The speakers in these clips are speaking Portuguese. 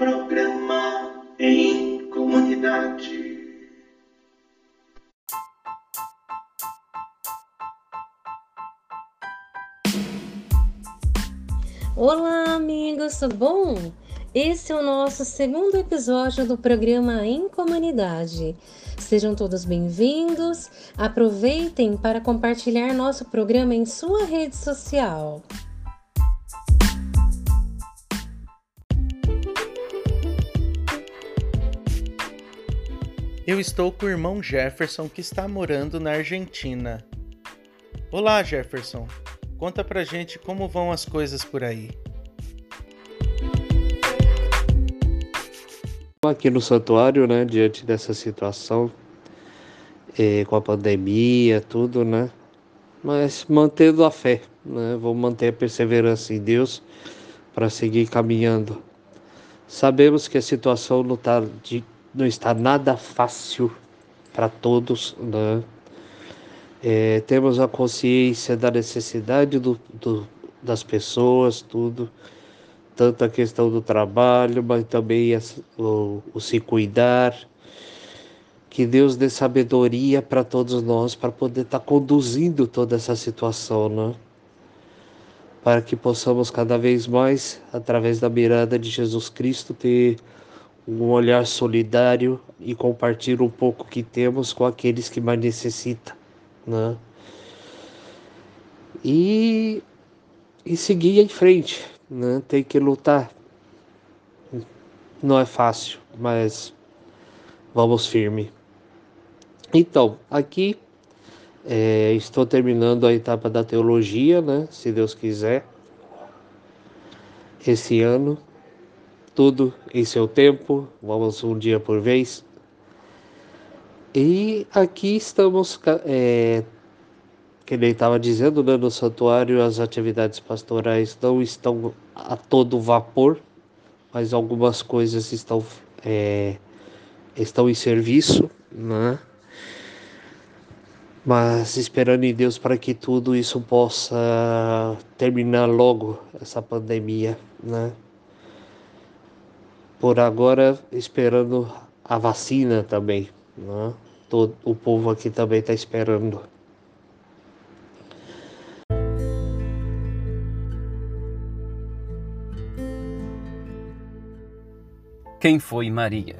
Programa em comunidade. Olá, amigos, tudo bom? Esse é o nosso segundo episódio do programa Em Comunidade. Sejam todos bem-vindos. Aproveitem para compartilhar nosso programa em sua rede social. Eu estou com o irmão Jefferson que está morando na Argentina. Olá, Jefferson. Conta pra gente como vão as coisas por aí. Aqui no santuário, né, diante dessa situação, eh, com a pandemia, tudo, né, mas mantendo a fé, né, vou manter a perseverança em Deus para seguir caminhando. Sabemos que a situação não, tá de, não está nada fácil para todos, né, é, temos a consciência da necessidade do, do, das pessoas, tudo, tanto a questão do trabalho, mas também o, o se cuidar. Que Deus dê sabedoria para todos nós, para poder estar tá conduzindo toda essa situação, né? Para que possamos cada vez mais, através da mirada de Jesus Cristo, ter um olhar solidário e compartilhar um pouco que temos com aqueles que mais necessitam, né? E, e seguir em frente, né? Tem que lutar. Não é fácil, mas vamos firme. Então, aqui é, estou terminando a etapa da teologia, né? Se Deus quiser, esse ano. Tudo em seu tempo, vamos um dia por vez. E aqui estamos é, que ele estava dizendo, né, no santuário as atividades pastorais não estão a todo vapor, mas algumas coisas estão, é, estão em serviço, né? Mas esperando em Deus para que tudo isso possa terminar logo, essa pandemia, né? Por agora, esperando a vacina também, né? Todo, o povo aqui também está esperando. Quem foi Maria?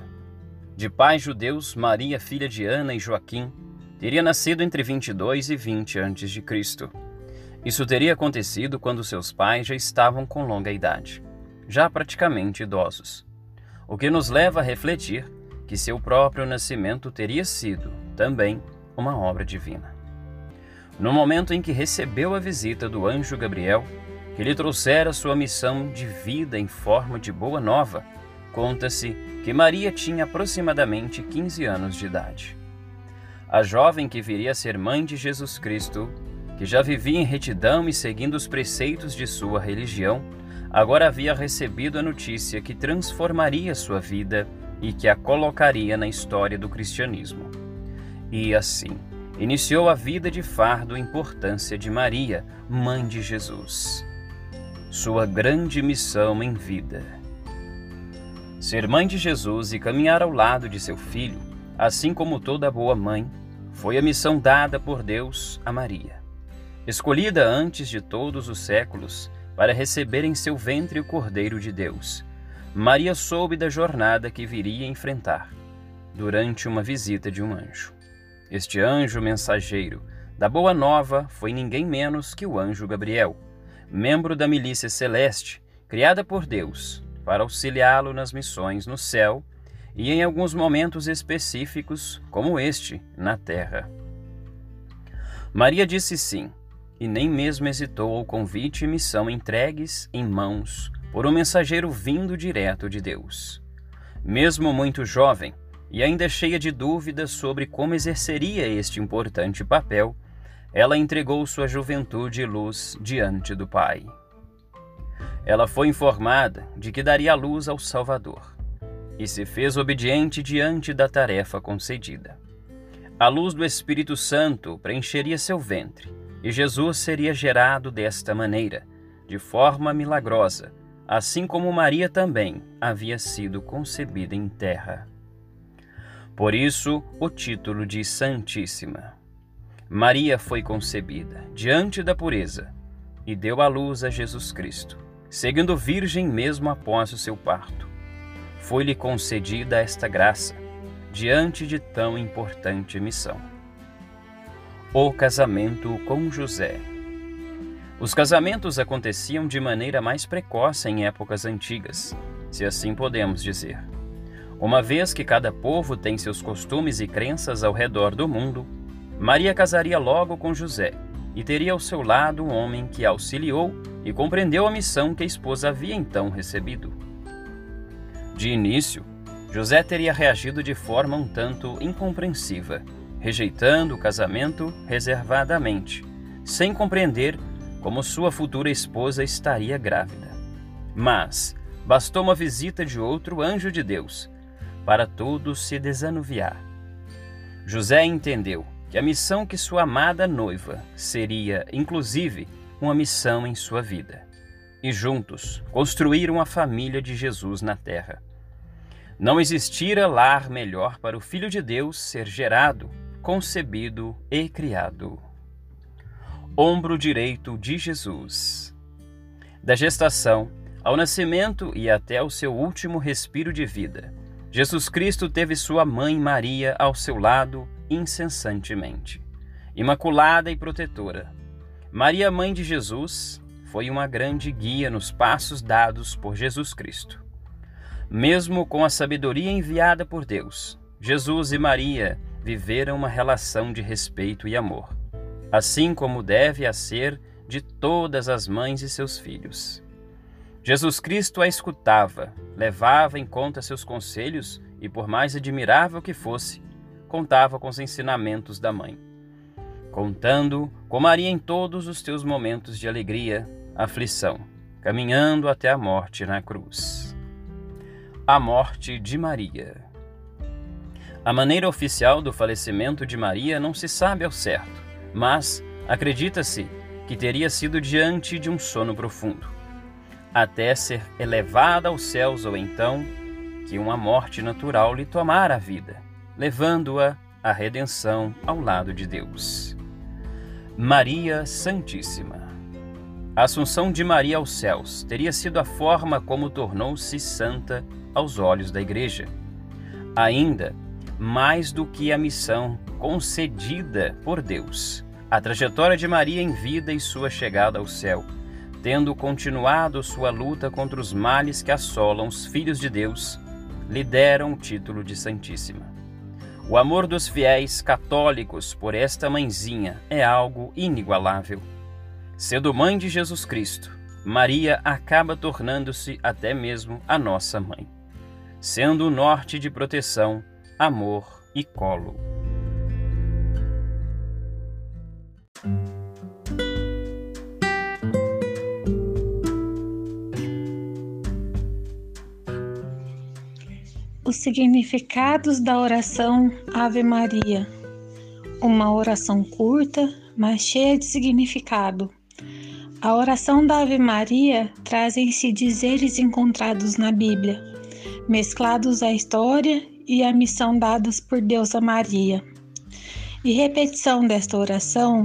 De pais judeus, Maria, filha de Ana e Joaquim, teria nascido entre 22 e 20 a.C. Isso teria acontecido quando seus pais já estavam com longa idade, já praticamente idosos. O que nos leva a refletir que seu próprio nascimento teria sido, também, uma obra divina. No momento em que recebeu a visita do anjo Gabriel, que lhe trouxera sua missão de vida em forma de boa nova, Conta-se que Maria tinha aproximadamente 15 anos de idade. A jovem que viria a ser mãe de Jesus Cristo, que já vivia em retidão e seguindo os preceitos de sua religião, agora havia recebido a notícia que transformaria sua vida e que a colocaria na história do cristianismo. E assim, iniciou a vida de fardo importância de Maria, mãe de Jesus. Sua grande missão em vida. Ser mãe de Jesus e caminhar ao lado de seu filho, assim como toda boa mãe, foi a missão dada por Deus a Maria. Escolhida antes de todos os séculos para receber em seu ventre o Cordeiro de Deus, Maria soube da jornada que viria enfrentar durante uma visita de um anjo. Este anjo mensageiro da Boa Nova foi ninguém menos que o anjo Gabriel, membro da milícia celeste criada por Deus para auxiliá-lo nas missões no céu e em alguns momentos específicos, como este, na terra. Maria disse sim, e nem mesmo hesitou ao convite e missão entregues em mãos por um mensageiro vindo direto de Deus. Mesmo muito jovem e ainda cheia de dúvidas sobre como exerceria este importante papel, ela entregou sua juventude e luz diante do Pai ela foi informada de que daria luz ao Salvador e se fez obediente diante da tarefa concedida. A luz do Espírito Santo preencheria seu ventre e Jesus seria gerado desta maneira, de forma milagrosa, assim como Maria também havia sido concebida em terra. Por isso, o título de Santíssima. Maria foi concebida diante da pureza e deu à luz a Jesus Cristo, seguindo virgem mesmo após o seu parto. Foi-lhe concedida esta graça diante de tão importante missão. O casamento com José. Os casamentos aconteciam de maneira mais precoce em épocas antigas, se assim podemos dizer. Uma vez que cada povo tem seus costumes e crenças ao redor do mundo, Maria casaria logo com José e teria ao seu lado um homem que auxiliou e compreendeu a missão que a esposa havia então recebido. De início, José teria reagido de forma um tanto incompreensiva, rejeitando o casamento reservadamente, sem compreender como sua futura esposa estaria grávida. Mas bastou uma visita de outro anjo de Deus para tudo se desanuviar. José entendeu que a missão que sua amada noiva seria, inclusive, uma missão em sua vida. E juntos construíram a família de Jesus na terra. Não existira lar melhor para o Filho de Deus ser gerado, concebido e criado ombro direito de Jesus. Da gestação ao nascimento e até o seu último respiro de vida, Jesus Cristo teve sua mãe Maria ao seu lado incessantemente. Imaculada e protetora, Maria, mãe de Jesus, foi uma grande guia nos passos dados por Jesus Cristo. Mesmo com a sabedoria enviada por Deus, Jesus e Maria viveram uma relação de respeito e amor assim como deve a ser de todas as mães e seus filhos. Jesus Cristo a escutava, levava em conta seus conselhos e, por mais admirável que fosse, contava com os ensinamentos da mãe. Contando com Maria em todos os teus momentos de alegria, aflição, caminhando até a morte na cruz. A morte de Maria. A maneira oficial do falecimento de Maria não se sabe ao certo mas acredita-se que teria sido diante de um sono profundo, até ser elevada aos céus ou então que uma morte natural lhe tomara a vida, levando-a à redenção ao lado de Deus. Maria Santíssima. A assunção de Maria aos céus teria sido a forma como tornou-se santa aos olhos da Igreja. Ainda mais do que a missão concedida por Deus. A trajetória de Maria em vida e sua chegada ao céu, tendo continuado sua luta contra os males que assolam os filhos de Deus, lhe deram o título de Santíssima. O amor dos fiéis católicos por esta mãezinha é algo inigualável. Sendo mãe de Jesus Cristo, Maria acaba tornando-se até mesmo a nossa mãe, sendo o norte de proteção amor e colo. Os significados da oração Ave Maria. Uma oração curta, mas cheia de significado. A oração da Ave Maria traz em si dizeres encontrados na Bíblia, mesclados à história e a missão dadas por Deus a Maria. E repetição desta oração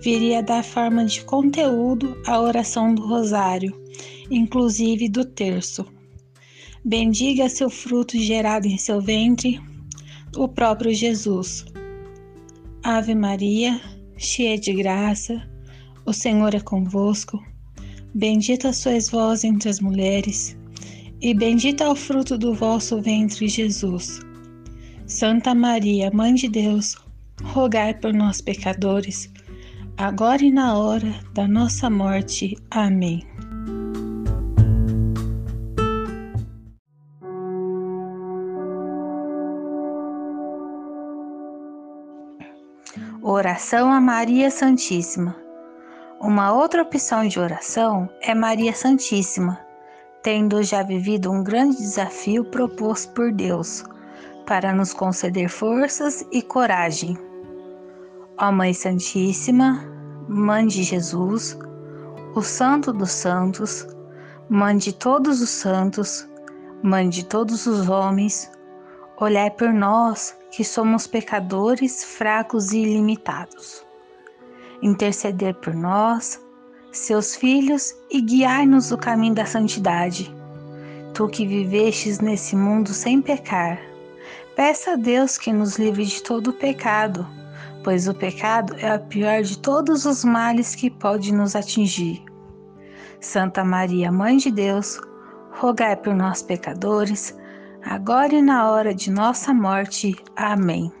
viria da forma de conteúdo a oração do Rosário, inclusive do terço. Bendiga seu fruto gerado em seu ventre, o próprio Jesus. Ave Maria, cheia de graça, o Senhor é convosco. Bendita sois vós entre as mulheres e bendito é o fruto do vosso ventre, Jesus. Santa Maria, Mãe de Deus, rogai por nós, pecadores, agora e na hora da nossa morte. Amém. Oração a Maria Santíssima. Uma outra opção de oração é Maria Santíssima tendo já vivido um grande desafio proposto por Deus para nos conceder forças e coragem. Ó Mãe Santíssima, Mãe de Jesus, o Santo dos Santos, Mãe de todos os santos, Mãe de todos os homens, olhai por nós que somos pecadores, fracos e ilimitados. Interceder por nós, seus filhos, e guiai-nos no caminho da santidade. Tu que vivestes nesse mundo sem pecar, peça a Deus que nos livre de todo o pecado, pois o pecado é o pior de todos os males que pode nos atingir. Santa Maria, Mãe de Deus, rogai por nós pecadores, agora e na hora de nossa morte. Amém.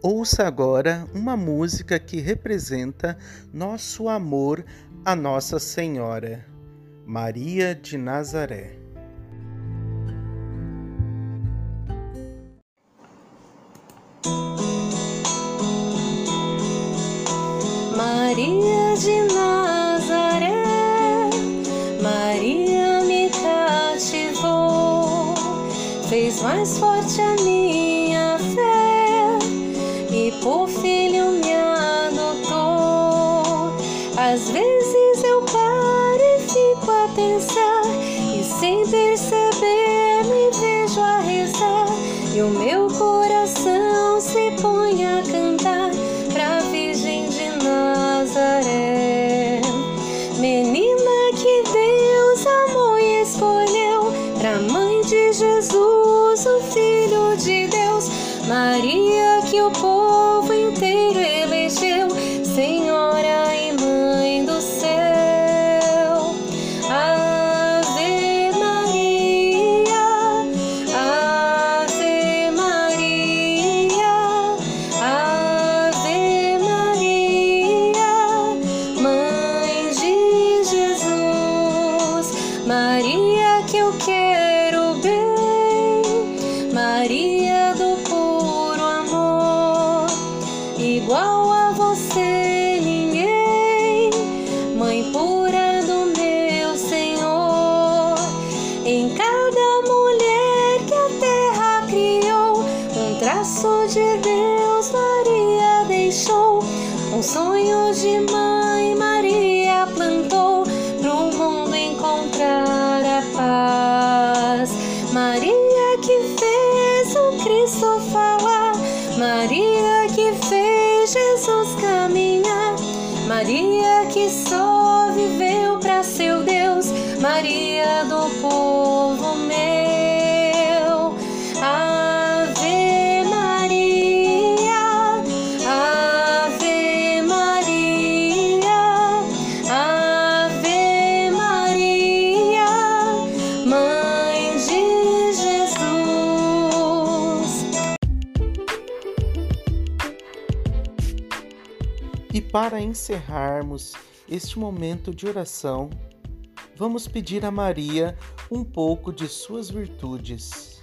Ouça agora uma música que representa nosso amor a Nossa Senhora, Maria de Nazaré. Maria de Nazaré, Maria me cativou, fez mais forte a minha Maria que o povo inteiro elegeu, Senhora e Mãe do céu. Ave Maria, Ave Maria, Ave Maria, Mãe de Jesus, Maria que eu quero Maria que só viveu para seu Deus, Maria do povo para encerrarmos este momento de oração, vamos pedir a Maria um pouco de suas virtudes.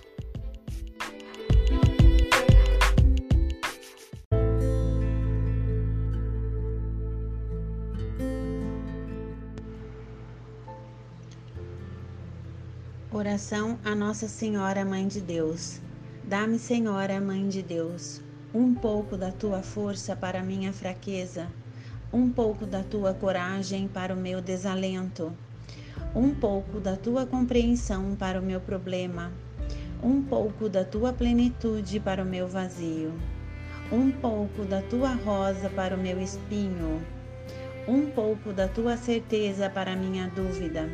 Oração a Nossa Senhora Mãe de Deus. Dá-me, Senhora, Mãe de Deus, um pouco da tua força para minha fraqueza, um pouco da tua coragem para o meu desalento, um pouco da tua compreensão para o meu problema, um pouco da tua plenitude para o meu vazio, um pouco da tua rosa para o meu espinho, um pouco da tua certeza para a minha dúvida.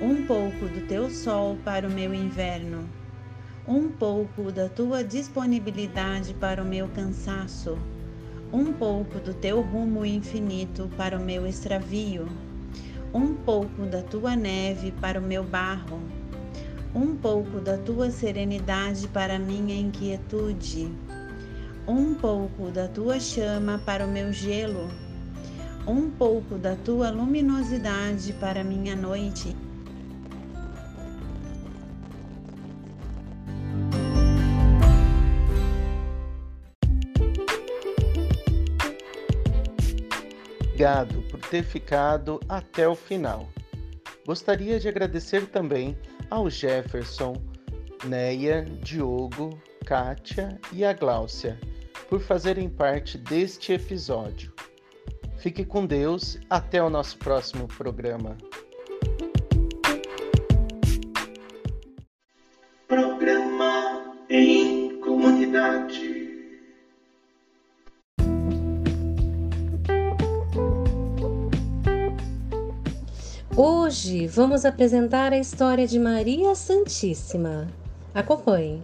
Um pouco do teu sol para o meu inverno, um pouco da tua disponibilidade para o meu cansaço, um pouco do teu rumo infinito para o meu extravio, um pouco da tua neve para o meu barro, um pouco da tua serenidade para a minha inquietude, um pouco da tua chama para o meu gelo, um pouco da tua luminosidade para a minha noite. Obrigado por ter ficado até o final. Gostaria de agradecer também ao Jefferson, Neia, Diogo, Kátia e a Gláucia por fazerem parte deste episódio. Fique com Deus, até o nosso próximo programa. Programa Hoje vamos apresentar a história de Maria Santíssima. Acompanhe.